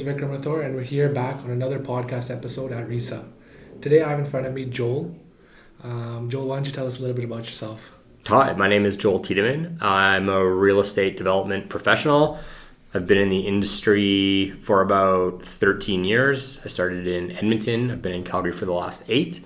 is Vikram Rathore, and we're here back on another podcast episode at RESA. Today I have in front of me Joel. Um, Joel, why don't you tell us a little bit about yourself? Hi, my name is Joel Tiedemann. I'm a real estate development professional. I've been in the industry for about 13 years. I started in Edmonton. I've been in Calgary for the last eight.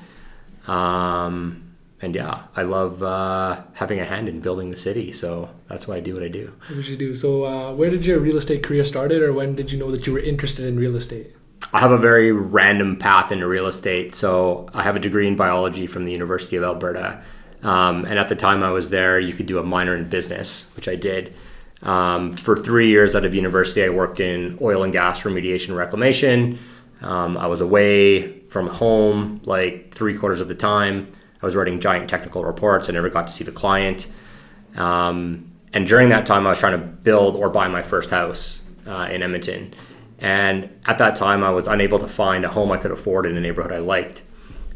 Um, and yeah, I love uh, having a hand in building the city. So that's why I do what I do. That's what you do. So, uh, where did your real estate career started, or when did you know that you were interested in real estate? I have a very random path into real estate. So I have a degree in biology from the University of Alberta. Um, and at the time I was there, you could do a minor in business, which I did. Um, for three years out of university, I worked in oil and gas remediation reclamation. Um, I was away from home like three quarters of the time. I was writing giant technical reports. I never got to see the client. Um, and during that time, I was trying to build or buy my first house uh, in Edmonton. And at that time, I was unable to find a home I could afford in a neighborhood I liked.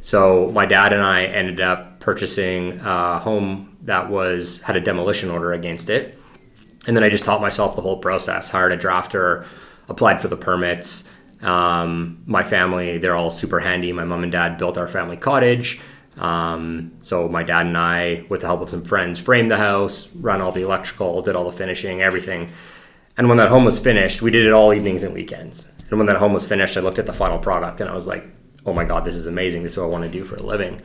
So my dad and I ended up purchasing a home that was had a demolition order against it. And then I just taught myself the whole process, hired a drafter, applied for the permits. Um, my family, they're all super handy. My mom and dad built our family cottage. Um, so my dad and I, with the help of some friends, framed the house, ran all the electrical, did all the finishing, everything. And when that home was finished, we did it all evenings and weekends. And when that home was finished, I looked at the final product and I was like, oh my God, this is amazing. This is what I want to do for a living.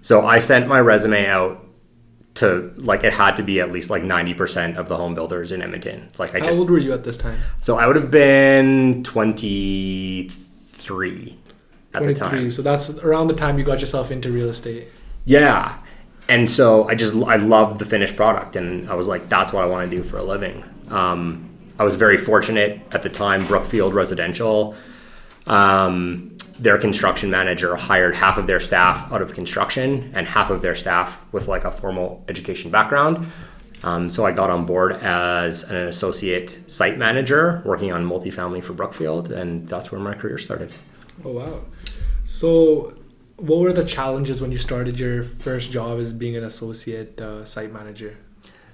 So I sent my resume out to like it had to be at least like 90% of the home builders in Edmonton. Like I How just old were you at this time? so I would have been 23 at the 23. time. So that's around the time you got yourself into real estate. Yeah. And so I just I loved the finished product and I was like that's what I want to do for a living. Um, I was very fortunate at the time Brookfield Residential um, their construction manager hired half of their staff out of construction and half of their staff with like a formal education background. Um, so I got on board as an associate site manager working on multifamily for Brookfield, and that's where my career started. Oh wow. So, what were the challenges when you started your first job as being an associate uh, site manager?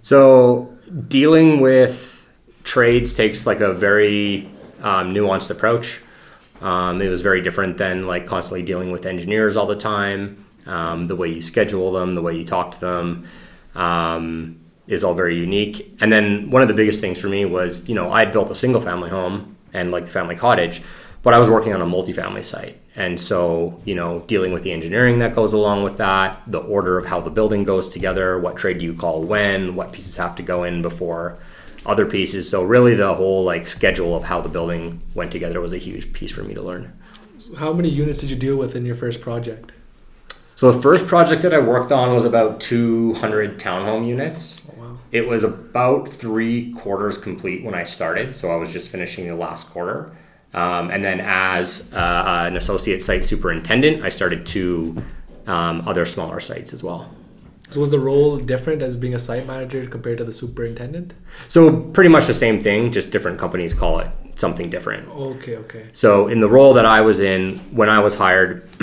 So dealing with trades takes like a very um, nuanced approach. Um, it was very different than like constantly dealing with engineers all the time. Um, the way you schedule them, the way you talk to them, um, is all very unique. And then one of the biggest things for me was, you know, I had built a single family home and like family cottage, but I was working on a multifamily site. And so, you know, dealing with the engineering that goes along with that, the order of how the building goes together, what trade do you call when, what pieces have to go in before other pieces. So really the whole like schedule of how the building went together was a huge piece for me to learn. How many units did you deal with in your first project? So the first project that I worked on was about 200 townhome units. Oh, wow. It was about three quarters complete when I started, so I was just finishing the last quarter. Um, and then as uh, an associate site superintendent, I started two um, other smaller sites as well. So was the role different as being a site manager compared to the superintendent? So pretty much the same thing, just different companies call it something different. Okay, okay. So in the role that I was in when I was hired,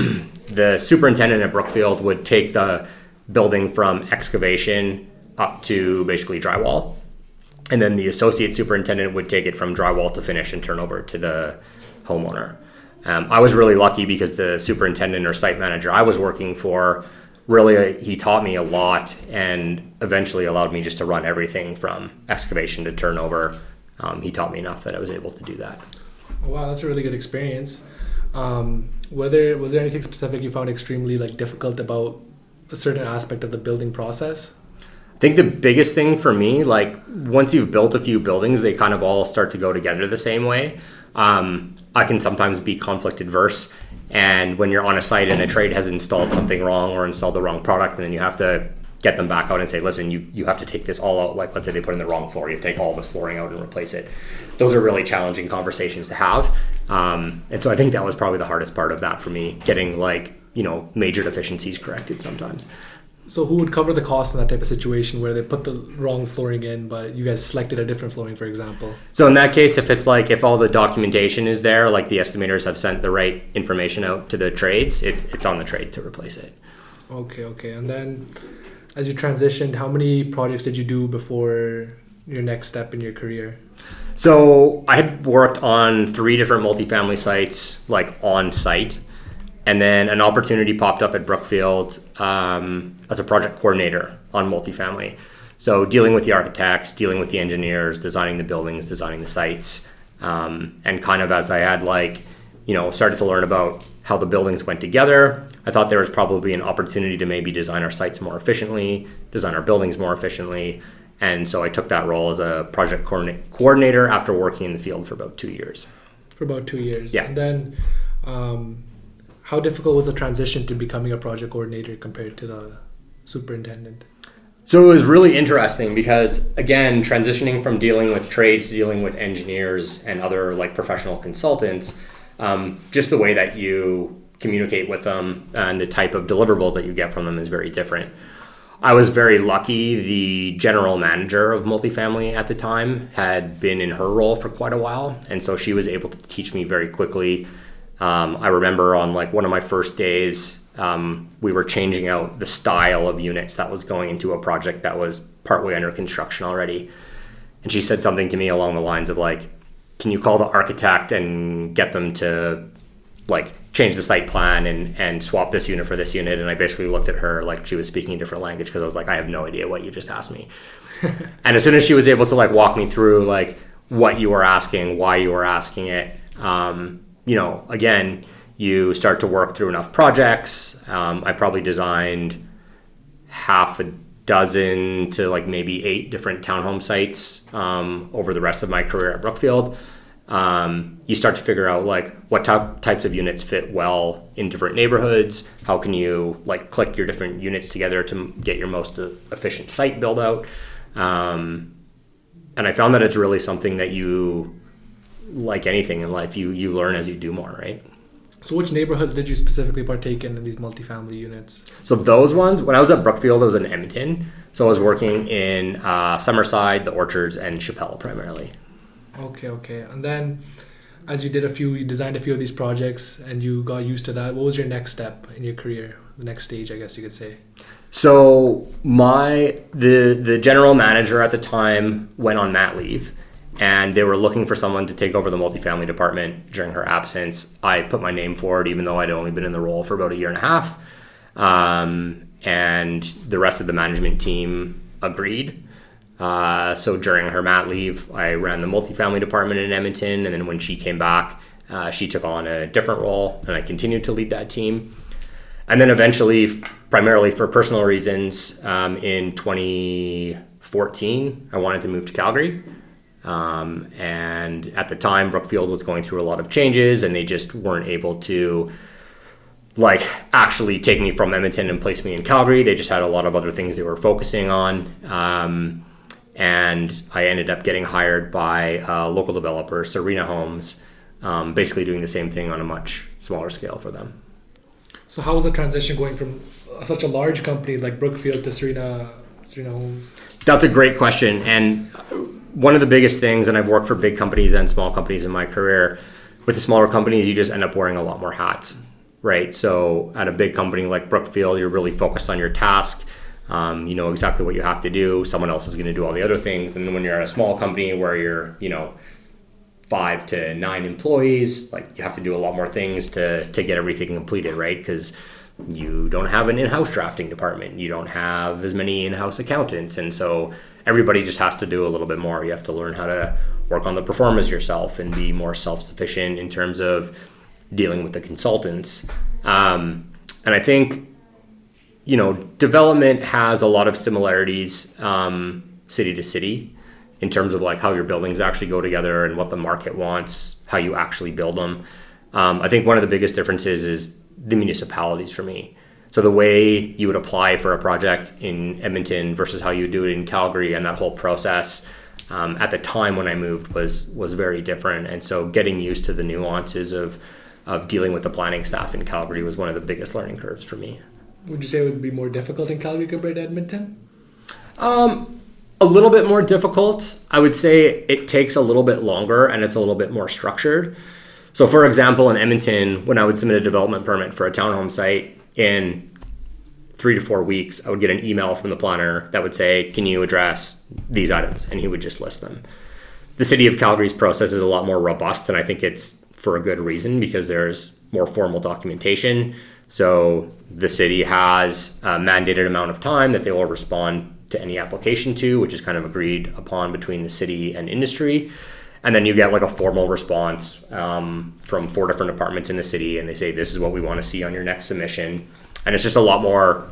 the superintendent at Brookfield would take the building from excavation up to basically drywall. And then the associate superintendent would take it from drywall to finish and turn over to the homeowner. Um, I was really lucky because the superintendent or site manager I was working for really he taught me a lot and eventually allowed me just to run everything from excavation to turnover. Um, he taught me enough that I was able to do that. Wow, that's a really good experience. Um, were there was there anything specific you found extremely like difficult about a certain aspect of the building process? I think the biggest thing for me, like once you've built a few buildings, they kind of all start to go together the same way. Um, I can sometimes be conflict adverse, and when you're on a site and a trade has installed something wrong or installed the wrong product, and then you have to get them back out and say, listen, you you have to take this all out. Like let's say they put in the wrong floor, you take all this flooring out and replace it. Those are really challenging conversations to have, um, and so I think that was probably the hardest part of that for me, getting like you know major deficiencies corrected sometimes. So who would cover the cost in that type of situation where they put the wrong flooring in, but you guys selected a different flooring, for example? So in that case, if it's like if all the documentation is there, like the estimators have sent the right information out to the trades, it's it's on the trade to replace it. Okay, okay. And then as you transitioned, how many projects did you do before your next step in your career? So I had worked on three different multifamily sites, like on site, and then an opportunity popped up at Brookfield um, as a project coordinator on multifamily. So dealing with the architects, dealing with the engineers, designing the buildings, designing the sites, um, and kind of as I had like, you know, started to learn about how the buildings went together, I thought there was probably an opportunity to maybe design our sites more efficiently, design our buildings more efficiently, and so I took that role as a project coordinator after working in the field for about two years. For about two years. Yeah. And then, um, how difficult was the transition to becoming a project coordinator compared to the superintendent? So it was really interesting because again, transitioning from dealing with trades to dealing with engineers and other like professional consultants, um, just the way that you communicate with them and the type of deliverables that you get from them is very different. I was very lucky. The general manager of multifamily at the time had been in her role for quite a while, and so she was able to teach me very quickly. Um, I remember on like one of my first days, um, we were changing out the style of units that was going into a project that was partway under construction already. And she said something to me along the lines of like, "Can you call the architect and get them to like change the site plan and and swap this unit for this unit?" And I basically looked at her like she was speaking a different language because I was like, "I have no idea what you just asked me." and as soon as she was able to like walk me through like what you were asking, why you were asking it, um, you know, again you start to work through enough projects. Um, I probably designed half a dozen to like maybe eight different townhome sites um, over the rest of my career at Brookfield. Um, you start to figure out like what types of units fit well in different neighborhoods. How can you like click your different units together to get your most efficient site build out? Um, and I found that it's really something that you, like anything in life, you you learn as you do more, right? So, which neighborhoods did you specifically partake in in these multifamily units? So, those ones, when I was at Brookfield, I was in Edmonton. So, I was working in uh, Summerside, the Orchards, and Chappelle primarily. Okay, okay. And then, as you did a few, you designed a few of these projects and you got used to that, what was your next step in your career? The next stage, I guess you could say. So, my the the general manager at the time went on mat leave and they were looking for someone to take over the multifamily department during her absence. I put my name forward, even though I'd only been in the role for about a year and a half. Um, and the rest of the management team agreed. Uh, so during her mat leave, I ran the multifamily department in Edmonton, and then when she came back, uh, she took on a different role, and I continued to lead that team. And then eventually, primarily for personal reasons, um, in 2014, I wanted to move to Calgary. Um, and at the time, Brookfield was going through a lot of changes, and they just weren't able to like actually take me from Edmonton and place me in Calgary. They just had a lot of other things they were focusing on. Um, and I ended up getting hired by a local developer, Sarina Homes, um, basically doing the same thing on a much smaller scale for them. So, how was the transition going from such a large company like Brookfield to Sarina Sarina Homes? That's a great question, and one of the biggest things, and I've worked for big companies and small companies in my career. With the smaller companies, you just end up wearing a lot more hats, right? So at a big company like Brookfield, you're really focused on your task. Um, you know exactly what you have to do. Someone else is going to do all the other things. And then when you're at a small company where you're, you know, five to nine employees, like you have to do a lot more things to to get everything completed, right? Because you don't have an in-house drafting department. You don't have as many in-house accountants, and so everybody just has to do a little bit more. You have to learn how to work on the pro formas yourself and be more self sufficient in terms of dealing with the consultants. Um, and I think, you know, development has a lot of similarities um, city to city in terms of like how your buildings actually go together and what the market wants, how you actually build them. Um, I think one of the biggest differences is the municipalities for me. So the way you would apply for a project in Edmonton versus how you would do it in Calgary, and that whole process um, at the time when I moved was was very different. And so getting used to the nuances of of dealing with the planning staff in Calgary was one of the biggest learning curves for me. Would you say it would be more difficult in Calgary compared to Edmonton? Um, a little bit more difficult. I would say it takes a little bit longer and it's a little bit more structured. So, for example, in Edmonton, when I would submit a development permit for a townhome site, in three to four weeks, I would get an email from the planner that would say, "Can you address these items?" and he would just list them. The city of Calgary's process is a lot more robust, and I think it's for a good reason because there's more formal documentation. So the city has a mandated amount of time that they will respond to any application to, which is kind of agreed upon between the city and industry. And then you get like a formal response um, from four different departments in the city, and they say, This is what we want to see on your next submission. And it's just a lot more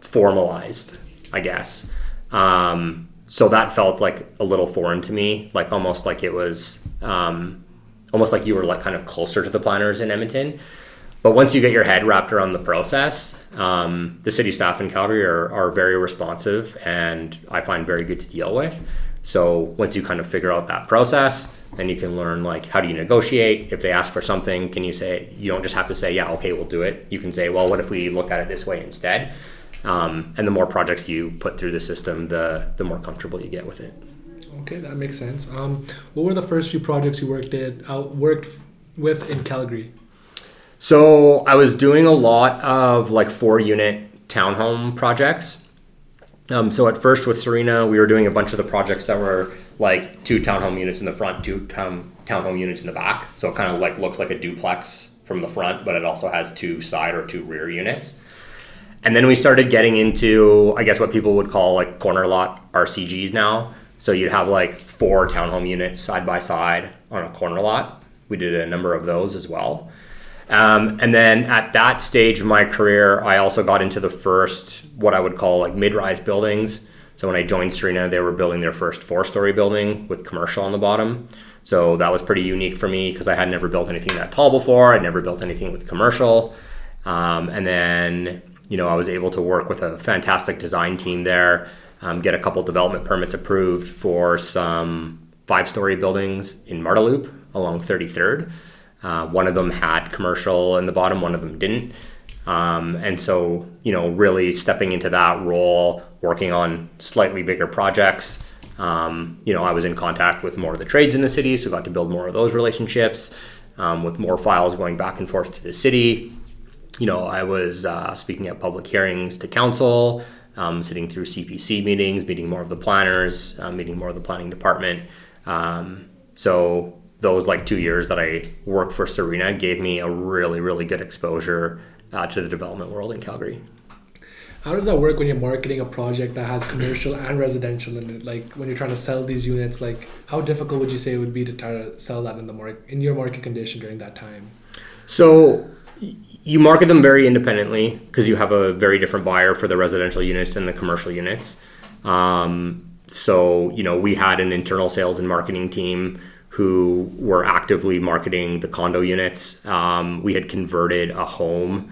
formalized, I guess. Um, so that felt like a little foreign to me, like almost like it was um, almost like you were like kind of closer to the planners in Edmonton. But once you get your head wrapped around the process, um, the city staff in Calgary are, are very responsive and I find very good to deal with. So once you kind of figure out that process, then you can learn like how do you negotiate. If they ask for something, can you say you don't just have to say yeah okay we'll do it. You can say well what if we look at it this way instead. Um, and the more projects you put through the system, the the more comfortable you get with it. Okay, that makes sense. Um, what were the first few projects you worked at uh, worked with in Calgary? So I was doing a lot of like four unit townhome projects. Um, so at first with Sarina, we were doing a bunch of the projects that were like two townhome units in the front, two town townhome units in the back. So it kind of like looks like a duplex from the front, but it also has two side or two rear units. And then we started getting into, I guess, what people would call like corner lot RCGs now. So you'd have like four townhome units side by side on a corner lot. We did a number of those as well. Um, and then at that stage of my career, I also got into the first, what I would call like mid rise buildings. So when I joined Sarina, they were building their first four story building with commercial on the bottom. So that was pretty unique for me because I had never built anything that tall before. I'd never built anything with commercial. Um, and then, you know, I was able to work with a fantastic design team there, um, get a couple development permits approved for some five story buildings in Marda Loop along 33rd. Uh, one of them had commercial in the bottom, one of them didn't. Um, and so, you know, really stepping into that role, working on slightly bigger projects. Um, you know, I was in contact with more of the trades in the city, so got to build more of those relationships um, with more files going back and forth to the city. You know, I was uh, speaking at public hearings to council, um, sitting through CPC meetings, meeting more of the planners, uh, meeting more of the planning department. Um, so those like two years that I worked for Sarina gave me a really, really good exposure uh, to the development world in Calgary. How does that work when you're marketing a project that has commercial and residential in it? Like when you're trying to sell these units, like how difficult would you say it would be to try to sell that in the market in your market condition during that time? So you market them very independently because you have a very different buyer for the residential units and the commercial units. Um, so you know we had an internal sales and marketing team who were actively marketing the condo units. Um, we had converted a home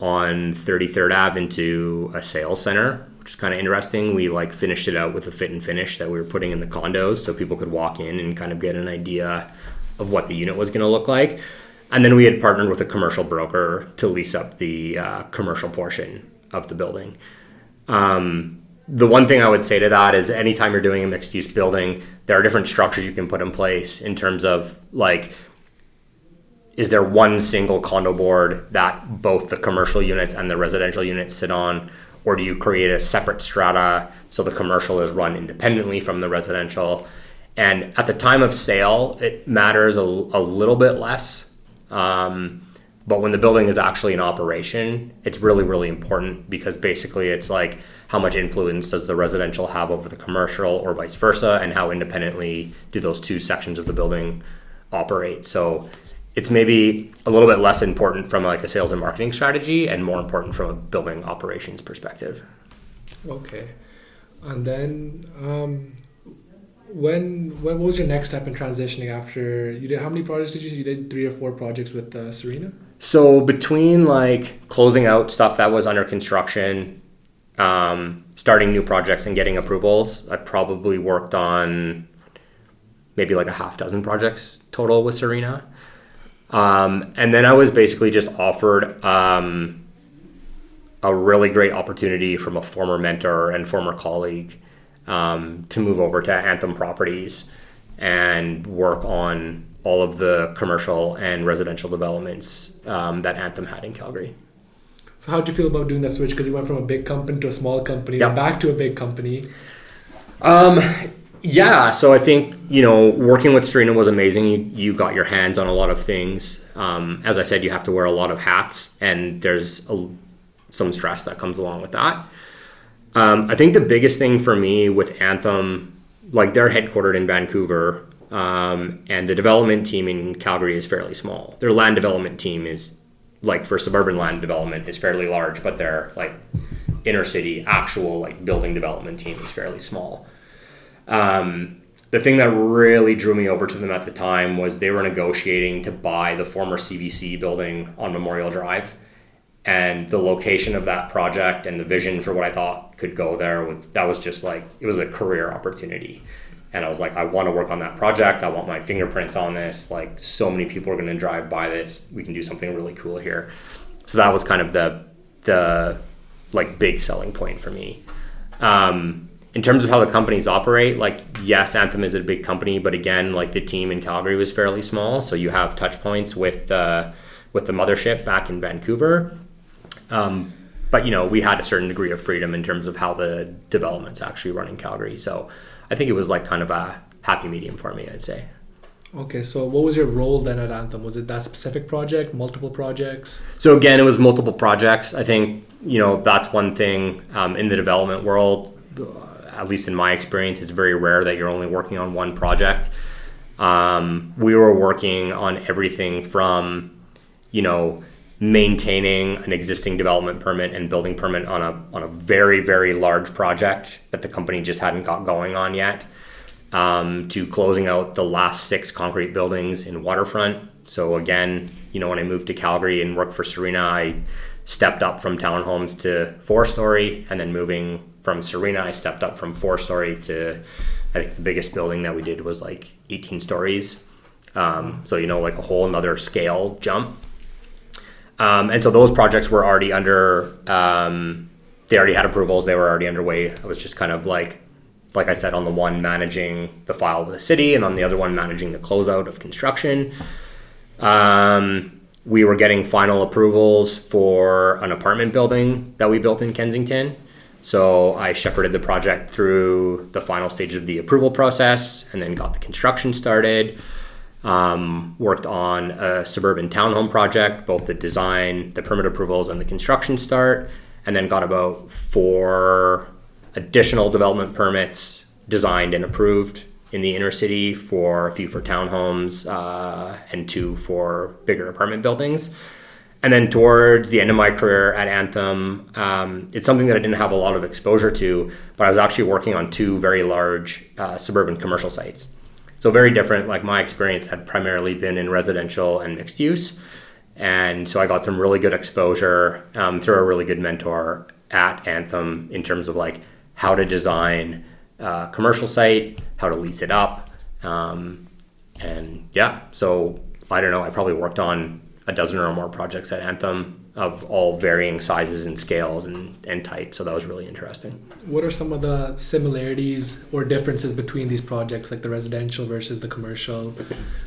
on 33rd Ave into a sales center, which is kind of interesting. We like finished it out with a fit and finish that we were putting in the condos so people could walk in and kind of get an idea of what the unit was going to look like. And then we had partnered with a commercial broker to lease up the uh, commercial portion of the building. Um, the one thing I would say to that is anytime you're doing a mixed use building, there are different structures you can put in place in terms of like, is there one single condo board that both the commercial units and the residential units sit on? Or do you create a separate strata so the commercial is run independently from the residential? And at the time of sale, it matters a, a little bit less. Um, but when the building is actually in operation, it's really, really important because basically it's like, how much influence does the residential have over the commercial or vice versa and how independently do those two sections of the building operate. So it's maybe a little bit less important from like a sales and marketing strategy and more important from a building operations perspective. Okay. And then um, when when what was your next step in transitioning after you did how many projects did you you did three or four projects with uh, Sarina so between like closing out stuff that was under construction um, starting new projects and getting approvals. I probably worked on maybe like a half dozen projects total with Sarina. Um, and then I was basically just offered um, a really great opportunity from a former mentor and former colleague um, to move over to Anthem Properties and work on all of the commercial and residential developments um, that Anthem had in Calgary. So how'd you feel about doing that switch? Because you went from a big company to a small company, then back to a big company. Um, yeah, so I think you know working with Sarina was amazing. You, you got your hands on a lot of things. Um, as I said, you have to wear a lot of hats, and there's a, some stress that comes along with that. Um, I think the biggest thing for me with Anthem, like they're headquartered in Vancouver, um, and the development team in Calgary is fairly small. Their land development team is like for suburban land development is fairly large, but their like inner city actual like building development team is fairly small. Um, the thing that really drew me over to them at the time was they were negotiating to buy the former CBC building on Memorial Drive. And the location of that project and the vision for what I thought could go there was that was just like it was a career opportunity. And I was like, I want to work on that project. I want my fingerprints on this. Like so many people are going to drive by this. We can do something really cool here. So that was kind of the the like big selling point for me. Um, in terms of how the companies operate, like yes, Anthem is a big company, but again, like the team in Calgary was fairly small, so you have touch points with uh, with the mothership back in Vancouver. Um, but you know, we had a certain degree of freedom in terms of how the developments actually run in Calgary. So I think it was like kind of a happy medium for me, I'd say. Okay, so what was your role then at Anthem? Was it that specific project, multiple projects? So again, it was multiple projects. I think you know that's one thing um, in the development world. uh, At least in my experience, it's very rare that you're only working on one project. Um, we were working on everything from, you know, maintaining an existing development permit and building permit on a on a very very large project that the company just hadn't got going on yet um, to closing out the last six concrete buildings in waterfront. So again, you know, when I moved to Calgary and worked for Sarina, I stepped up from townhomes to four story, and then moving from Sarina, I stepped up from four story to I think the biggest building that we did was like 18 stories. Um, so you know, like a whole another scale jump. Um, and so those projects were already under. Um, they already had approvals. They were already underway. I was just kind of like like I said, on the one managing the file with the city, and on the other one managing the closeout of construction. Um, we were getting final approvals for an apartment building that we built in Kensington. So I shepherded the project through the final stage of the approval process and then got the construction started. Um, worked on a suburban townhome project, both the design, the permit approvals, and the construction start, and then got about four additional development permits designed and approved in the inner city for a few for townhomes uh, and two for bigger apartment buildings. And then towards the end of my career at Anthem, um, it's something that I didn't have a lot of exposure to, but I was actually working on two very large uh, suburban commercial sites. So very different. Like my experience had primarily been in residential and mixed use, and so I got some really good exposure um, through a really good mentor at Anthem in terms of like how to design a commercial site, how to lease it up, um, and yeah. So I don't know. I probably worked on a dozen or more projects at Anthem of all varying sizes and scales and, and types. So that was really interesting. What are some of the similarities or differences between these projects, like the residential versus the commercial?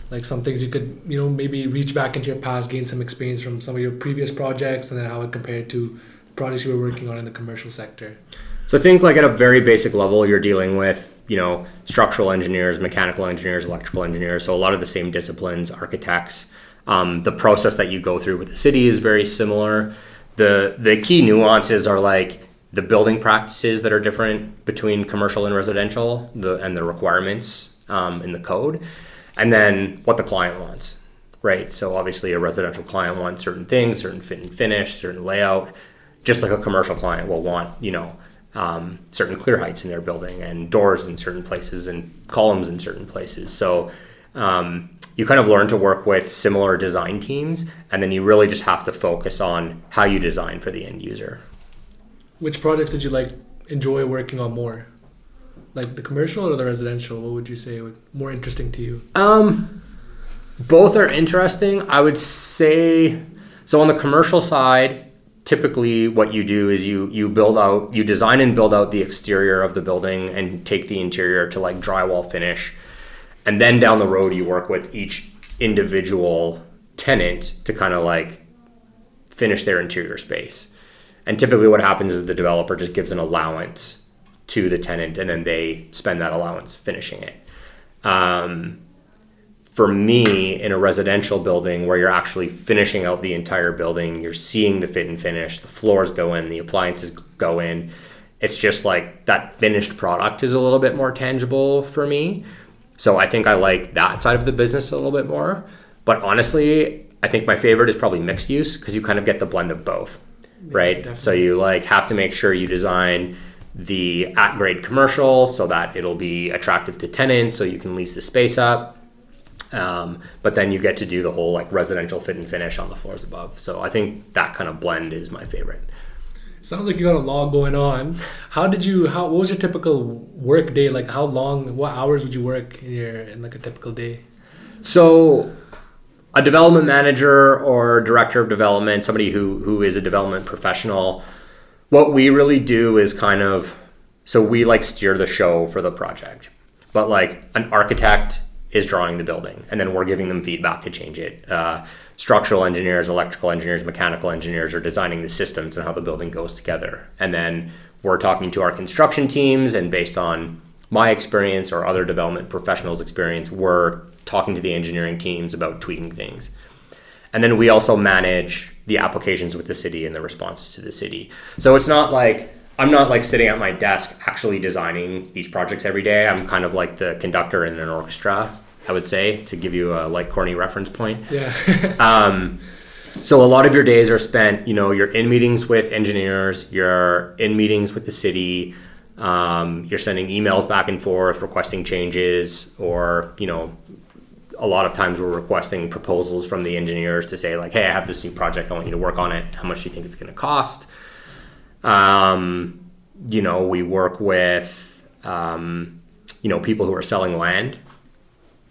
Like some things you could, you know, maybe reach back into your past, gain some experience from some of your previous projects, and then how it compared to projects you were working on in the commercial sector. So I think like at a very basic level, you're dealing with you know structural engineers, mechanical engineers, electrical engineers. So a lot of the same disciplines, architects. Um, the process that you go through with the city is very similar. The the key nuances are like the building practices that are different between commercial and residential, the and the requirements um, in the code, and then what the client wants. Right. So obviously, a residential client wants certain things, certain fit and finish, certain layout. Just like a commercial client will want, you know, um, certain clear heights in their building and doors in certain places and columns in certain places. So um, you kind of learn to work with similar design teams, and then you really just have to focus on how you design for the end user. Which projects did you like enjoy working on more? Like the commercial or the residential? What would you say would more interesting to you? Um, both are interesting. I would say so on the commercial side. Typically, what you do is you you build out, you design and build out the exterior of the building, and take the interior to like drywall finish, and then down the road you work with each individual tenant to kind of like finish their interior space. And typically, what happens is the developer just gives an allowance to the tenant, and then they spend that allowance finishing it. Um, for me, in a residential building where you're actually finishing out the entire building, you're seeing the fit and finish, the floors go in, the appliances go in. It's just like that finished product is a little bit more tangible for me. So I think I like that side of the business a little bit more. But honestly, I think my favorite is probably mixed use because you kind of get the blend of both, right? Yeah, so you like have to make sure you design the at grade commercial so that it'll be attractive to tenants so you can lease the space up. Um, but then you get to do the whole like residential fit and finish on the floors above. So I think that kind of blend is my favorite. Sounds like you got a lot going on. How did you? How what was your typical work day? Like how long? What hours would you work in your in like a typical day? So, a development manager or director of development, somebody who who is a development professional, what we really do is kind of so we like steer the show for the project. But like an architect is drawing the building, and then we're giving them feedback to change it. Uh, structural engineers, electrical engineers, mechanical engineers are designing the systems and how the building goes together, and then we're talking to our construction teams, and based on my experience or other development professionals' experience, we're talking to the engineering teams about tweaking things. And then we also manage the applications with the city and the responses to the city. So it's not like I'm not like sitting at my desk actually designing these projects every day. I'm kind of like the conductor in an orchestra, I would say, to give you a like corny reference point. Yeah. um, so a lot of your days are spent, you know, you're in meetings with engineers, you're in meetings with the city, um, you're sending emails back and forth requesting changes, or you know, a lot of times we're requesting proposals from the engineers to say like, hey, I have this new project, I want you to work on it. How much do you think it's going to cost? Um, you know, we work with, um, you know, people who are selling land.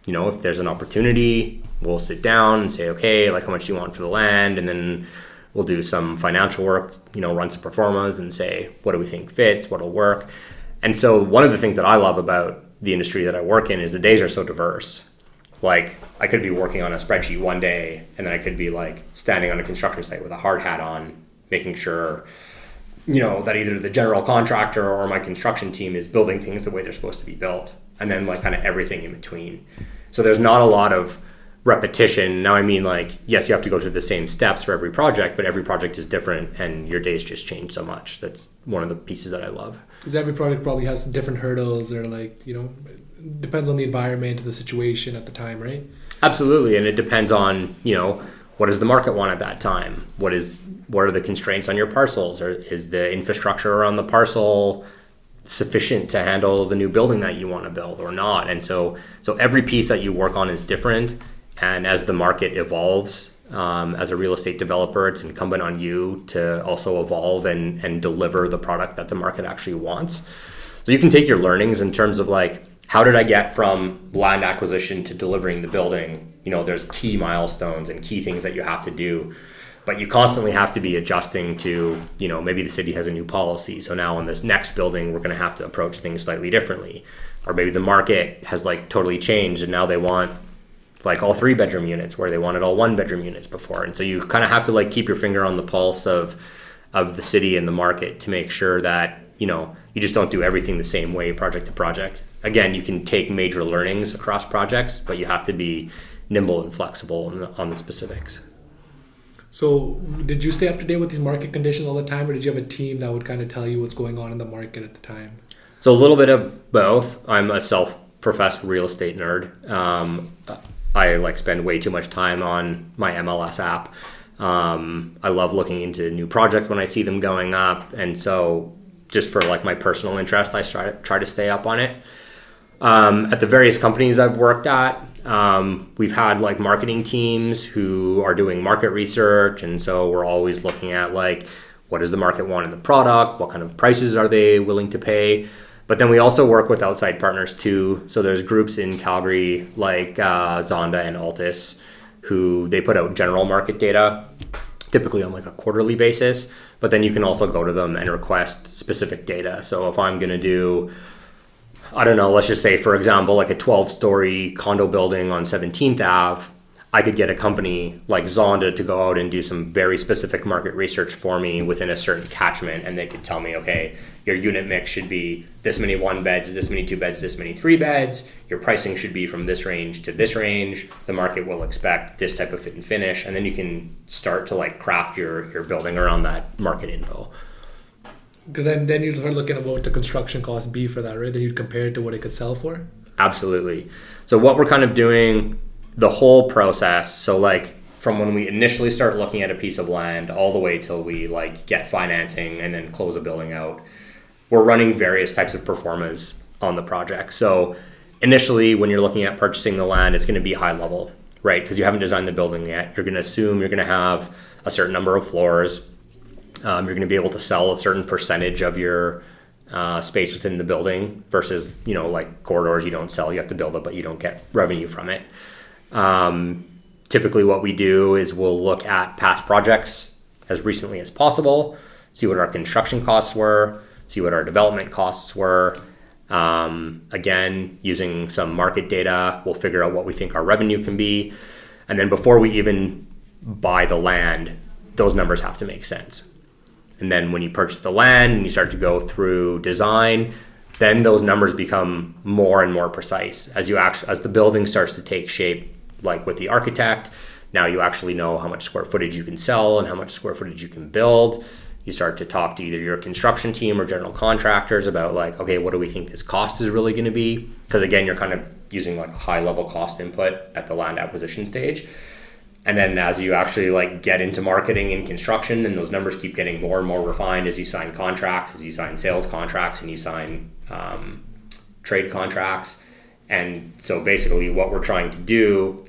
You know, if there's an opportunity, we'll sit down and say, okay, like how much do you want for the land? And then we'll do some financial work, you know, run some pro formas and say, what do we think fits? What'll work? And so one of the things that I love about the industry that I work in is the days are so diverse. Like I could be working on a spreadsheet one day and then I could be like standing on a construction site with a hard hat on, making sure you know that either the general contractor or my construction team is building things the way they're supposed to be built and then like kind of everything in between. So there's not a lot of repetition. Now i mean like yes you have to go through the same steps for every project but every project is different and your days just change so much. That's one of the pieces that i love. Because every project probably has different hurdles or like you know depends on the environment the situation at the time right? Absolutely and it depends on you know what does the market want at that time? What is what are the constraints on your parcels? Or is the infrastructure around the parcel sufficient to handle the new building that you want to build or not? And so so every piece that you work on is different. And as the market evolves um, as a real estate developer it's incumbent on you to also evolve and and deliver the product that the market actually wants. So you can take your learnings in terms of like how did i get from land acquisition to delivering the building? You know there's key milestones and key things that you have to do but you constantly have to be adjusting to you know maybe the city has a new policy. So now on this next building we're going to have to approach things slightly differently. Or maybe the market has like totally changed and now they want like all three bedroom units where they wanted all one bedroom units before. And so you kind of have to like keep your finger on the pulse of of the city and the market to make sure that you know you just don't do everything the same way project to project. Again you can take major learnings across projects but you have to be nimble and flexible on the, on the specifics so, did you stay up to date with these market conditions all the time, or did you have a team that would kind of tell you what's going on in the market at the time? So, a little bit of both. I'm a self-professed real estate nerd. Um, I like spend way too much time on my MLS app. Um, I love looking into new projects when I see them going up, and so just for like my personal interest, I try to try to stay up on it. Um, at the various companies I've worked at, um, we've had like marketing teams who are doing market research, and so we're always looking at like what does the market want in the product, what kind of prices are they willing to pay. But then we also work with outside partners too. So there's groups in Calgary like uh, Zonda and Altus who they put out general market data, typically on like a quarterly basis. But then you can also go to them and request specific data. So if I'm going to do I don't know, let's just say, for example, like a 12 story condo building on 17th Ave, I could get a company like Zonda to go out and do some very specific market research for me within a certain catchment, and they could tell me, okay, your unit mix should be this many one beds, this many two beds, this many three beds. Your pricing should be from this range to this range. The market will expect this type of fit and finish, and then you can start to like craft your your building around that market info. Then then you start looking at what the construction cost be for that, right? Then you'd compare it to what it could sell for. Absolutely. So what we're kind of doing the whole process. So like from when we initially start looking at a piece of land all the way till we like get financing and then close a building out, we're running various types of pro formas on the project. So initially when you're looking at purchasing the land, it's going to be high level, right? Because you haven't designed the building yet. You're going to assume you're going to have a certain number of floors. Um, you're going to be able to sell a certain percentage of your uh, space within the building versus you know like corridors you don't sell you have to build it but you don't get revenue from it um, typically, what we do is we'll look at past projects as recently as possible, see what our construction costs were, see what our development costs were. Um, again, using some market data, we'll figure out what we think our revenue can be. And then before we even buy the land, those numbers have to make sense. And then when you purchase the land and you start to go through design, then those numbers become more and more precise as you actually as the building starts to take shape like with the architect. Now you actually know how much square footage you can sell and how much square footage you can build. You start to talk to either your construction team or general contractors about like, okay, what do we think this cost is really going to be? Because again, you're kind of using like a high level cost input at the land acquisition stage. And then as you actually like get into marketing and construction, then those numbers keep getting more and more refined as you sign contracts, as you sign sales contracts, and you sign um, trade contracts. And so basically, what we're trying to do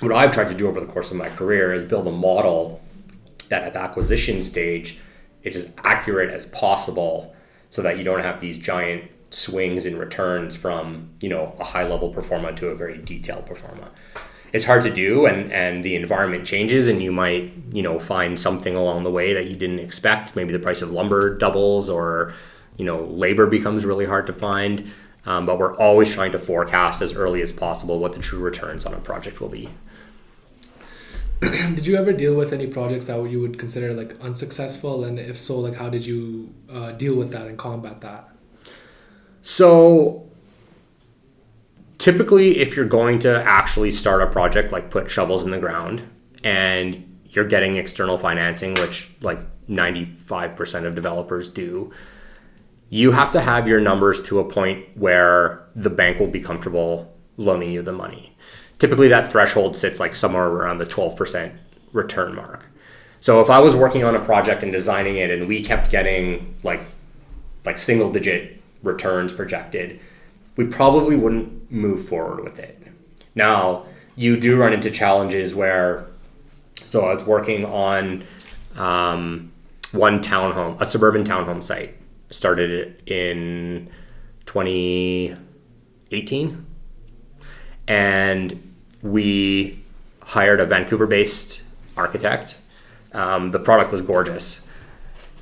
what I've tried to do over the course of my career is build a model that at the acquisition stage it's as accurate as possible so that you don't have these giant swings in returns from you know a high level pro forma to a very detailed pro forma it's hard to do and and the environment changes and you might you know find something along the way that you didn't expect. Maybe the price of lumber doubles or you know labor becomes really hard to find. Um, but we're always trying to forecast as early as possible what the true returns on a project will be. Did you ever deal with any projects that you would consider like unsuccessful? And if so like how did you uh, deal with that and combat that? So typically if you're going to actually start a project like put shovels in the ground and you're getting external financing which like 95% of developers do you have to have your numbers to a point where the bank will be comfortable loaning you the money typically that threshold sits like somewhere around the 12% return mark. So if I was working on a project and designing it and we kept getting like like single digit returns projected, we probably wouldn't move forward with it. Now, you do run into challenges where so I was working on um, one townhome, a suburban townhome site. Started in 2018 and we hired a Vancouver based architect. Um, the product was gorgeous.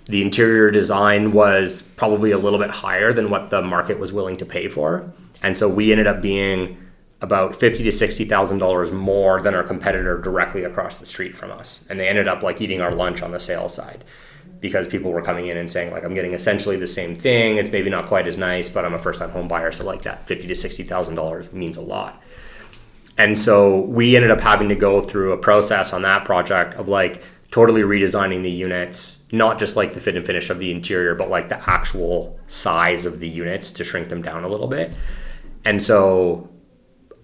The interior design was probably a little bit higher than what the market was willing to pay for. And so we ended up being about fifty to sixty thousand dollars more than our competitor directly across the street from us. And they ended up like eating our lunch on the sales side because people were coming in and saying like I'm getting essentially the same thing. It's maybe not quite as nice, but I'm a first time home buyer, so like that fifty to sixty thousand dollars means a lot. And so we ended up having to go through a process on that project of like totally redesigning the units, not just like the fit and finish of the interior, but like the actual size of the units to shrink them down a little bit. And so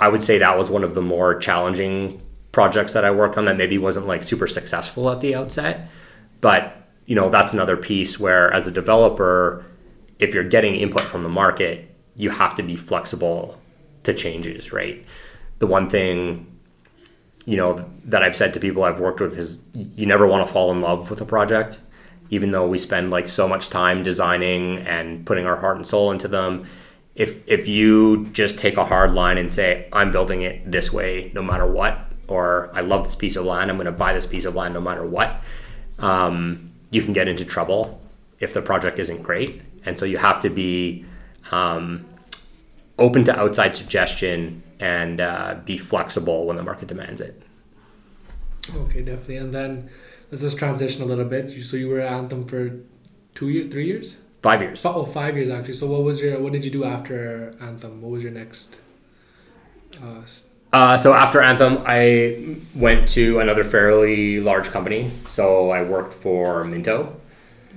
I would say that was one of the more challenging projects that I worked on that maybe wasn't like super successful at the outset. But, you know, that's another piece where as a developer, if you're getting input from the market, you have to be flexible to changes, right? the one thing you know that I've said to people I've worked with is you never want to fall in love with a project even though we spend like so much time designing and putting our heart and soul into them. If if you just take a hard line and say I'm building it this way no matter what or I love this piece of land I'm going to buy this piece of land no matter what um, you can get into trouble if the project isn't great. And so you have to be um, open to outside suggestion and uh, be flexible when the market demands it. Okay, definitely. And then let's just transition a little bit. So you were at Anthem for two years, three years? Five years. Oh, five years actually. So what was your what did you do after Anthem? What was your next? Uh, uh, so after Anthem, I went to another fairly large company. So I worked for Minto.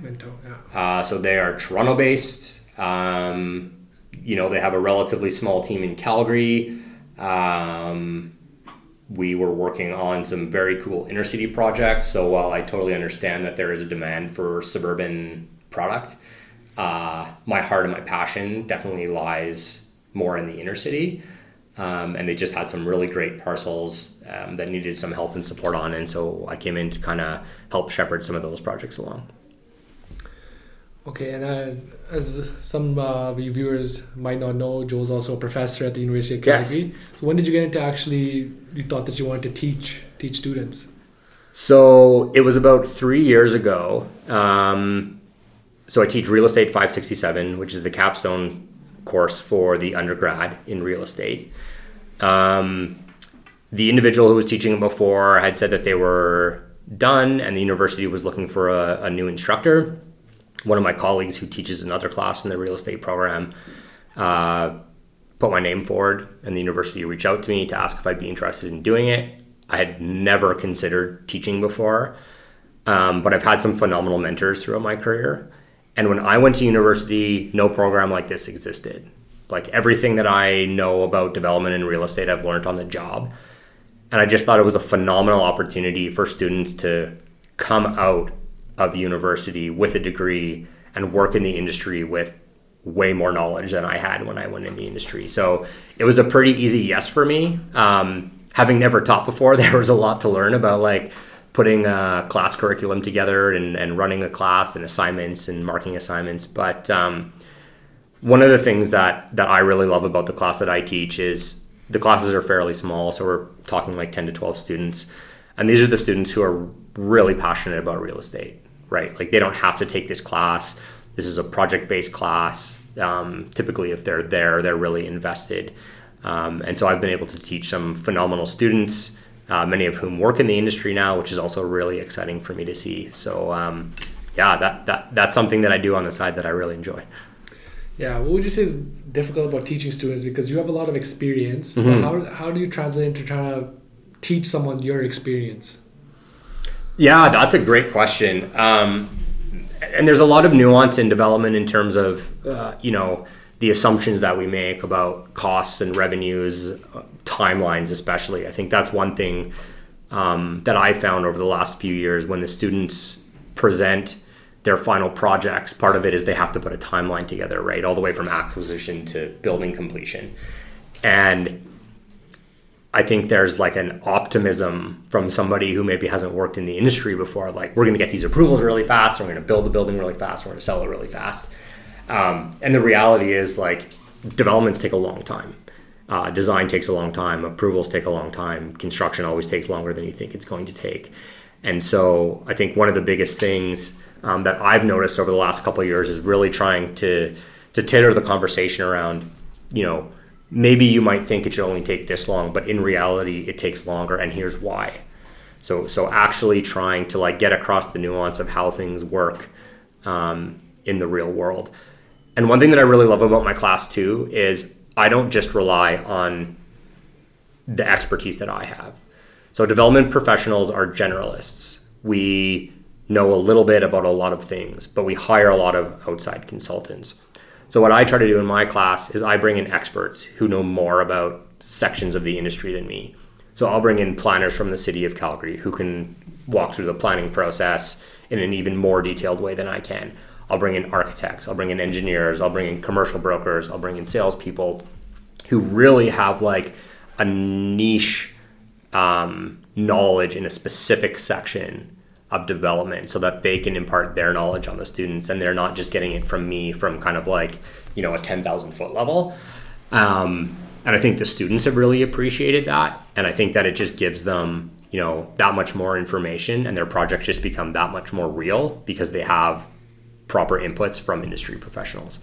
Minto, yeah. Uh, so they are Toronto based. Um, you know, they have a relatively small team in Calgary. Um, we were working on some very cool inner city projects. So while I totally understand that there is a demand for suburban product, uh, my heart and my passion definitely lies more in the inner city. Um, and they just had some really great parcels um, that needed some help and support on. And so I came in to kind of help shepherd some of those projects along. Okay, and uh, as some uh, viewers might not know, Joel's also a professor at the University of Calgary. Yes. So when did you get into actually? You thought that you wanted to teach teach students. So it was about three years ago. Um, so I teach real estate 567, which is the capstone course for the undergrad in real estate. Um, the individual who was teaching before had said that they were done, and the university was looking for a, a new instructor one of my colleagues who teaches another class in the real estate program uh, put my name forward, and the university reached out to me to ask if I'd be interested in doing it. I had never considered teaching before, um, but I've had some phenomenal mentors throughout my career. And when I went to university, no program like this existed. Like everything that I know about development and real estate, I've learned on the job. And I just thought it was a phenomenal opportunity for students to come out of university with a degree and work in the industry with way more knowledge than I had when I went in the industry. So it was a pretty easy yes for me. Um, having never taught before, there was a lot to learn about like putting a class curriculum together and, and running a class and assignments and marking assignments. But um, one of the things that, that I really love about the class that I teach is the classes are fairly small. So we're talking like 10 to 12 students. And these are the students who are really passionate about real estate right? Like they don't have to take this class. This is a project based class. Um, typically, if they're there, they're really invested. Um, and so I've been able to teach some phenomenal students, uh, many of whom work in the industry now, which is also really exciting for me to see. So, um, yeah, that, that that's something that I do on the side that I really enjoy. Yeah, what would you say is difficult about teaching students because you have a lot of experience. Mm-hmm. How, how do you translate into trying to teach someone your experience? Yeah, that's a great question. Um, and there's a lot of nuance in development in terms of, uh, you know, the assumptions that we make about costs and revenues, uh, timelines, especially. I think that's one thing um, that I found over the last few years when the students present their final projects. Part of it is they have to put a timeline together, right? All the way from acquisition to building completion. And I think there's like an optimism from somebody who maybe hasn't worked in the industry before. Like, we're going to get these approvals really fast. We're going to build the building really fast. We're going to sell it really fast. Um, and the reality is, like, developments take a long time. Uh, design takes a long time. Approvals take a long time. Construction always takes longer than you think it's going to take. And so, I think one of the biggest things um, that I've noticed over the last couple of years is really trying to to tailor the conversation around, you know, maybe you might think it should only take this long, but in reality, it takes longer, and here's why. So, so actually trying to like get across the nuance of how things work um, in the real world. And one thing that I really love about my class too is I don't just rely on the expertise that I have. So, development professionals are generalists. We know a little bit about a lot of things, but we hire a lot of outside consultants. So what I try to do in my class is I bring in experts who know more about sections of the industry than me. So I'll bring in planners from the city of Calgary who can walk through the planning process in an even more detailed way than I can. I'll bring in architects, I'll bring in engineers, I'll bring in commercial brokers, I'll bring in salespeople who really have like a niche um, knowledge in a specific section of development so that they can impart their knowledge on the students and they're not just getting it from me from kind of like you know a 10,000 foot level. Um, and I think the students have really appreciated that. And I think that it just gives them you know that much more information and their projects just become that much more real because they have proper inputs from industry professionals.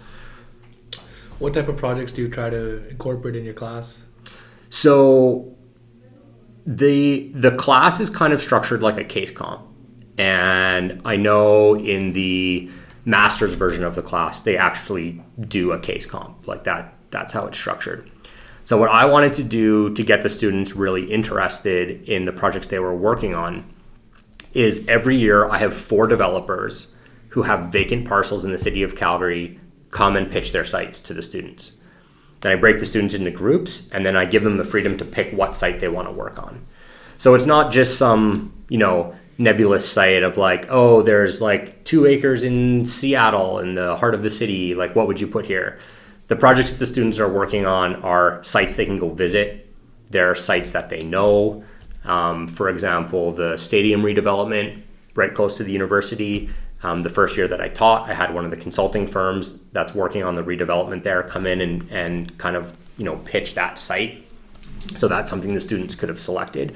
What type of projects do you try to incorporate in your class? So the the class is kind of structured like a case comp, and I know in the master's version of the class they actually do a case comp like that. That's how it's structured. So what I wanted to do to get the students really interested in the projects they were working on is every year I have four developers who have vacant parcels in the city of Calgary come and pitch their sites to the students. Then I break the students into groups and then I give them the freedom to pick what site they want to work on. So it's not just some, you know, nebulous site of like, oh, there's like two acres in Seattle in the heart of the city. Like, what would you put here? The projects that the students are working on are sites they can go visit. There are sites that they know. Um, for example, the stadium redevelopment right close to the university. Um, the first year that I taught, I had one of the consulting firms that's working on the redevelopment there come in and, and kind of you know pitch that site. So that's something the students could have selected.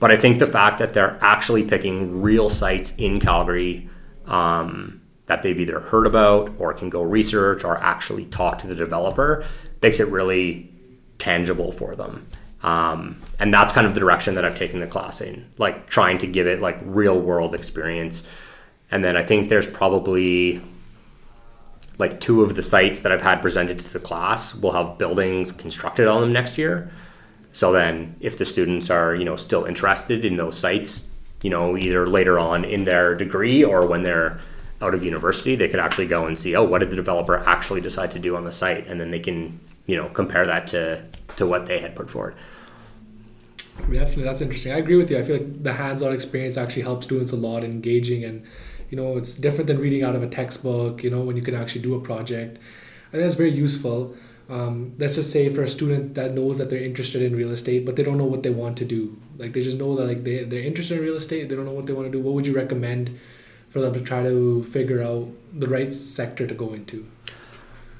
But I think the fact that they're actually picking real sites in Calgary um, that they've either heard about or can go research or actually talk to the developer makes it really tangible for them. Um, and that's kind of the direction that I've taken the class in, like trying to give it like real world experience and then I think there's probably like two of the sites that I've had presented to the class will have buildings constructed on them next year. So then if the students are, you know, still interested in those sites, you know, either later on in their degree or when they're out of university, they could actually go and see, oh, what did the developer actually decide to do on the site? And then they can, you know, compare that to, to what they had put forward. Definitely, that's interesting. I agree with you. I feel like the hands-on experience actually helps students a lot, engaging and you know it's different than reading out of a textbook you know when you can actually do a project and that's very useful um, let's just say for a student that knows that they're interested in real estate but they don't know what they want to do like they just know that like they, they're interested in real estate they don't know what they want to do what would you recommend for them to try to figure out the right sector to go into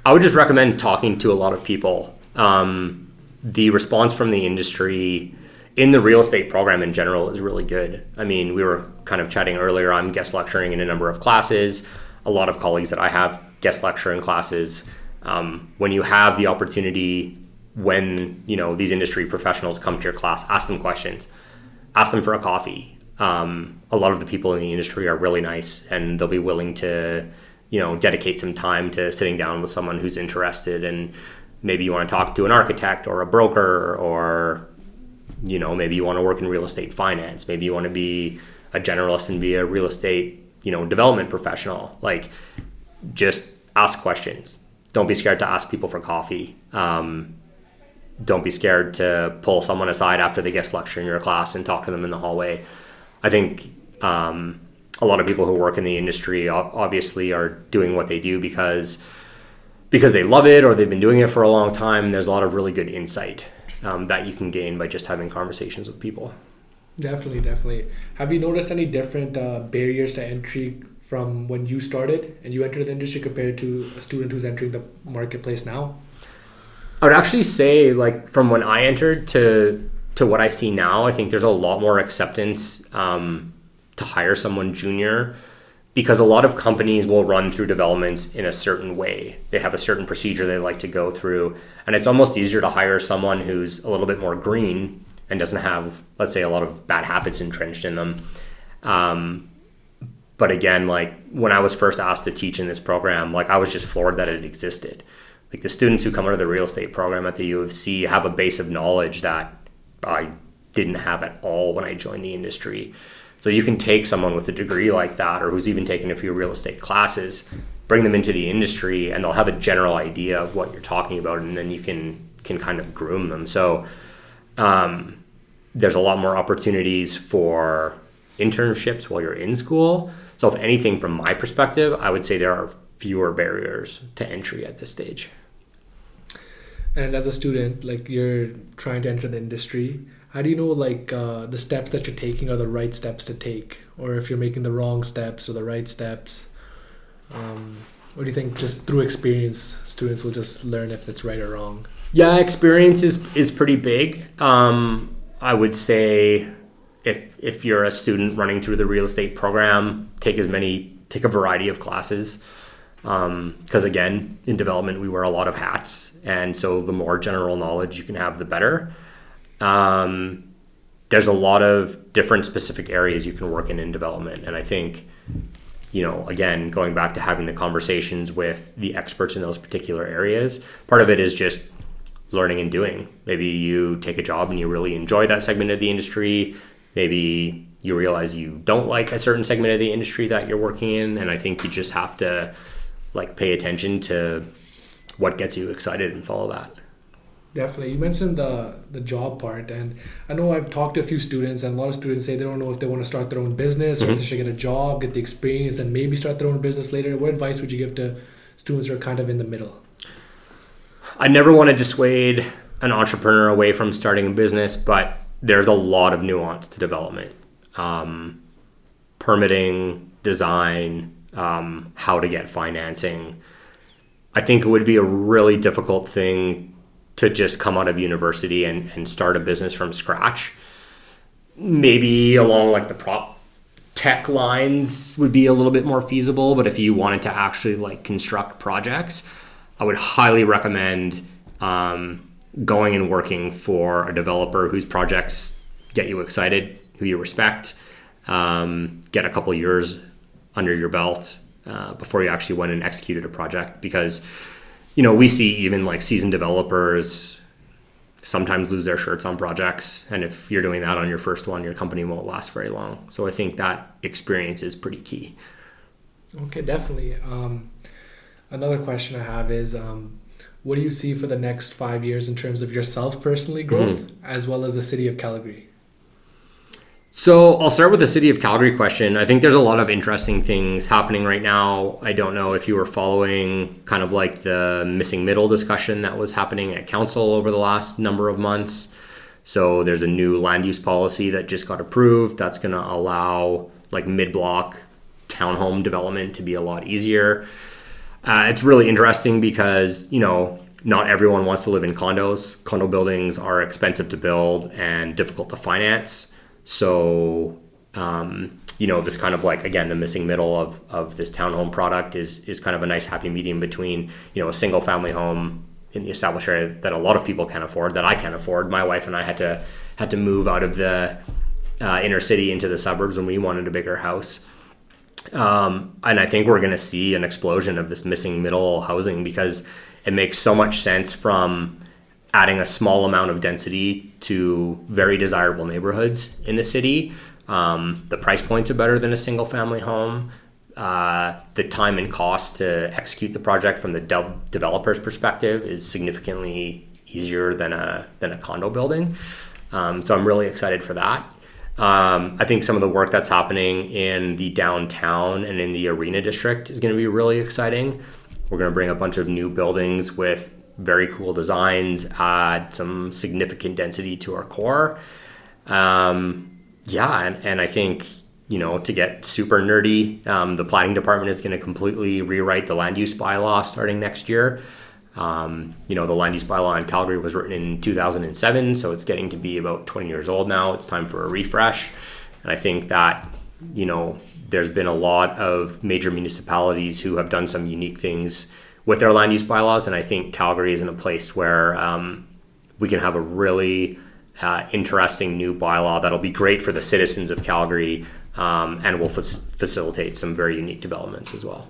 i would just recommend talking to a lot of people um, the response from the industry in the real estate program in general is really good. I mean, we were kind of chatting earlier. I'm guest lecturing in a number of classes. A lot of colleagues that I have guest lecture in classes. Um, when you have the opportunity, when you know these industry professionals come to your class, ask them questions, ask them for a coffee. Um, a lot of the people in the industry are really nice, and they'll be willing to, you know, dedicate some time to sitting down with someone who's interested and maybe you want to talk to an architect or a broker or you know maybe you want to work in real estate finance. Maybe you want to be a generalist and be a real estate you know development professional. Like just ask questions don't be scared to ask people for coffee um, don't be scared to pull someone aside after they guest lecture in your class and talk to them in the hallway i think um, a lot of people who work in the industry obviously are doing what they do because because they love it or they've been doing it for a long time there's a lot of really good insight um, that you can gain by just having conversations with people. Definitely, definitely. Have you noticed any different uh, barriers to entry from when you started and you entered the industry compared to a student who's entering the marketplace now? I would actually say, like, from when I entered to to what I see now, I think there's a lot more acceptance um, to hire someone junior because a lot of companies will run through developments in a certain way. They have a certain procedure they like to go through, and it's almost easier to hire someone who's a little bit more green and doesn't have, let's say, a lot of bad habits entrenched in them. Um, but again, like when I was first asked to teach in this program, like I was just floored that it existed. Like the students who come of the real estate program at the U of C have a base of knowledge that I didn't have at all when I joined the industry. So you can take someone with a degree like that, or who's even taken a few real estate classes, bring them into the industry, and they'll have a general idea of what you're talking about, and then you can can kind of groom them. So um, there's a lot more opportunities for internships while you're in school. So if anything, from my perspective, I would say there are fewer barriers to entry at this stage. And as a student, like you're trying to enter the industry, how do you know like uh, the steps that you're taking are the right steps to take? Or if you're making the wrong steps or the right steps um, or do you think just through experience students will just learn if it's right or wrong? Yeah experience is is pretty big. Um, i would say if if you're a student running through the real estate program take as many take a variety of classes because um, again in development we wear a lot of hats and so the more general knowledge you can have the better um, there's a lot of different specific areas you can work in in development. And I think, you know, again, going back to having the conversations with the experts in those particular areas, part of it is just learning and doing. Maybe you take a job and you really enjoy that segment of the industry. Maybe you realize you don't like a certain segment of the industry that you're working in. And I think you just have to like pay attention to what gets you excited and follow that. Definitely. You mentioned the the job part, and I know I've talked to a few students, and a lot of students say they don't know if they want to start their own business mm-hmm. or if they should get a job, get the experience, and maybe start their own business later. What advice would you give to students who are kind of in the middle? I never want to dissuade an entrepreneur away from starting a business, but there's a lot of nuance to development, um, permitting, design, um, how to get financing. I think it would be a really difficult thing to just come out of university and, and start a business from scratch. Maybe along like the prop tech lines would be a little bit more feasible, but if you wanted to actually like construct projects, I would highly recommend um, going and working for a developer whose projects get you excited, who you respect, um, get a couple years under your belt uh, before you actually went and executed a project because you know, we see even like seasoned developers sometimes lose their shirts on projects. And if you're doing that on your first one, your company won't last very long. So I think that experience is pretty key. Okay, definitely. Um, another question I have is um, what do you see for the next five years in terms of yourself personally growth mm-hmm. as well as the city of Calgary? So I'll start with the city of Calgary question. I think there's a lot of interesting things happening right now. I don't know if you were following kind of like the missing middle discussion that was happening at council over the last number of months. So there's a new land use policy that just got approved that's going to allow like mid-block townhome development to be a lot easier. Uh, it's really interesting because, you know, not everyone wants to live in condos. Condo buildings are expensive to build and difficult to finance. So, um, you know, this kind of like again the missing middle of of this townhome product is is kind of a nice happy medium between you know a single family home in the established area that a lot of people can afford that I can't afford. My wife and I had to had to move out of the uh, inner city into the suburbs when we wanted a bigger house. Um, and I think we're going to see an explosion of this missing middle housing because it makes so much sense from adding a small amount of density to very desirable neighborhoods in the city. Um, the price points are better than a single family home. Uh, the time and cost to execute the project from the de- developer's perspective is significantly easier than a than a condo building. Um, so I'm really excited for that. Um, I think some of the work that's happening in the downtown and in the arena district is going to be really exciting. We're going to bring a bunch of new buildings with very cool designs, add some significant density to our core. Um, yeah, and, and I think, you know, to get super nerdy, um, the planning department is going to completely rewrite the land use bylaw starting next year. Um, you know, the land use bylaw in Calgary was written in 2007, so it's getting to be about 20 years old now. It's time for a refresh. And I think that, you know, there's been a lot of major municipalities who have done some unique things with their land use bylaws. And I think Calgary is in a place where um, we can have a really uh, interesting new bylaw that'll be great for the citizens of Calgary um, and will f- facilitate some very unique developments as well.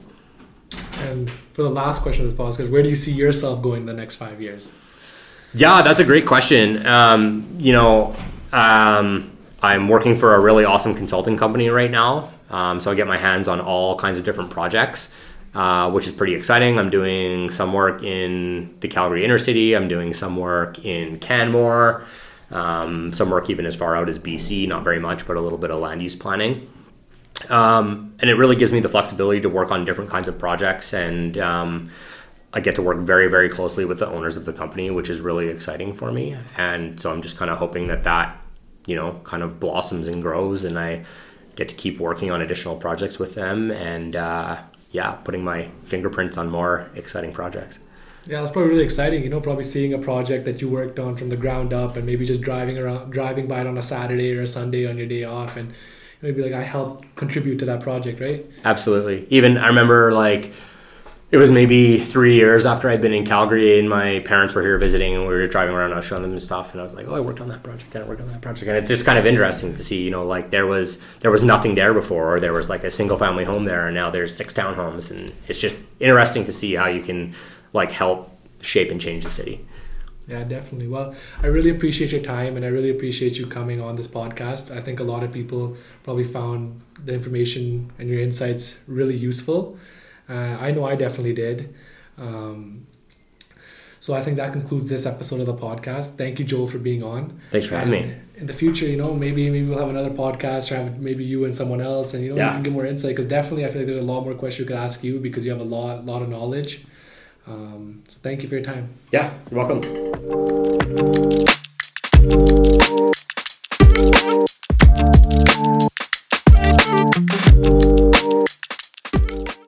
And for the last question of this podcast, where do you see yourself going the next five years? Yeah, that's a great question. Um, you know, um, I'm working for a really awesome consulting company right now. Um, so I get my hands on all kinds of different projects uh, which is pretty exciting. I'm doing some work in the Calgary inner city. I'm doing some work in Canmore, um, some work even as far out as BC, not very much, but a little bit of land use planning. Um, and it really gives me the flexibility to work on different kinds of projects and um, I get to work very, very closely with the owners of the company, which is really exciting for me. And so I'm just kind of hoping that that, you know, kind of blossoms and grows and I get to keep working on additional projects with them and, uh, yeah, putting my fingerprints on more exciting projects. Yeah, that's probably really exciting. You know, probably seeing a project that you worked on from the ground up, and maybe just driving around, driving by it on a Saturday or a Sunday on your day off, and maybe like I helped contribute to that project, right? Absolutely. Even I remember like it was maybe three years after I'd been in Calgary and my parents were here visiting and we were driving around. I was showing them stuff and I was like, "Oh, I worked on that project. and I worked on that project." And it's just kind of interesting to see, you know, like there was there was nothing there before, or there was like a single family home there, and now there's six townhomes, and it's just interesting to see how you can like help shape and change the city. Yeah, definitely. Well, I really appreciate your time and I really appreciate you coming on this podcast. I think a lot of people probably found the information and your insights really useful. Uh, I know I definitely did. Um, so I think that concludes this episode of the podcast. Thank you, Joel, for being on. Thanks for having me. In the future, you know, maybe maybe we'll have another podcast or have maybe you and someone else, and you know, yeah. you can get more insight. Because definitely, I feel like there's a lot more questions we could ask you because you have a lot lot of knowledge. Um, so thank you for your time. Yeah, you're welcome.